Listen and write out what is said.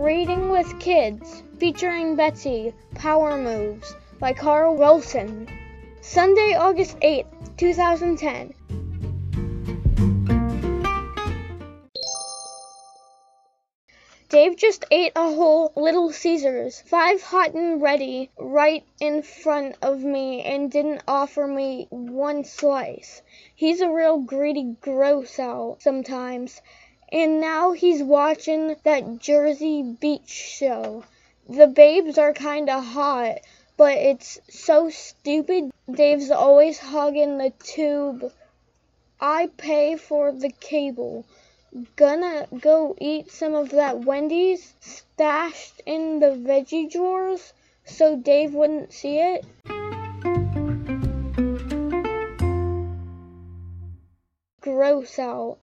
with Kids, featuring Betsy, Power Moves by Carl Wilson. Sunday, August 8th, 2010. Dave just ate a whole Little Caesars, five hot and ready, right in front of me and didn't offer me one slice. He's a real greedy gross out sometimes. And now he's watching that Jersey Beach show. The babes are kinda hot, but it's so stupid. Dave's always hugging the tube. I pay for the cable. Gonna go eat some of that Wendy's stashed in the veggie drawers so Dave wouldn't see it. Gross out.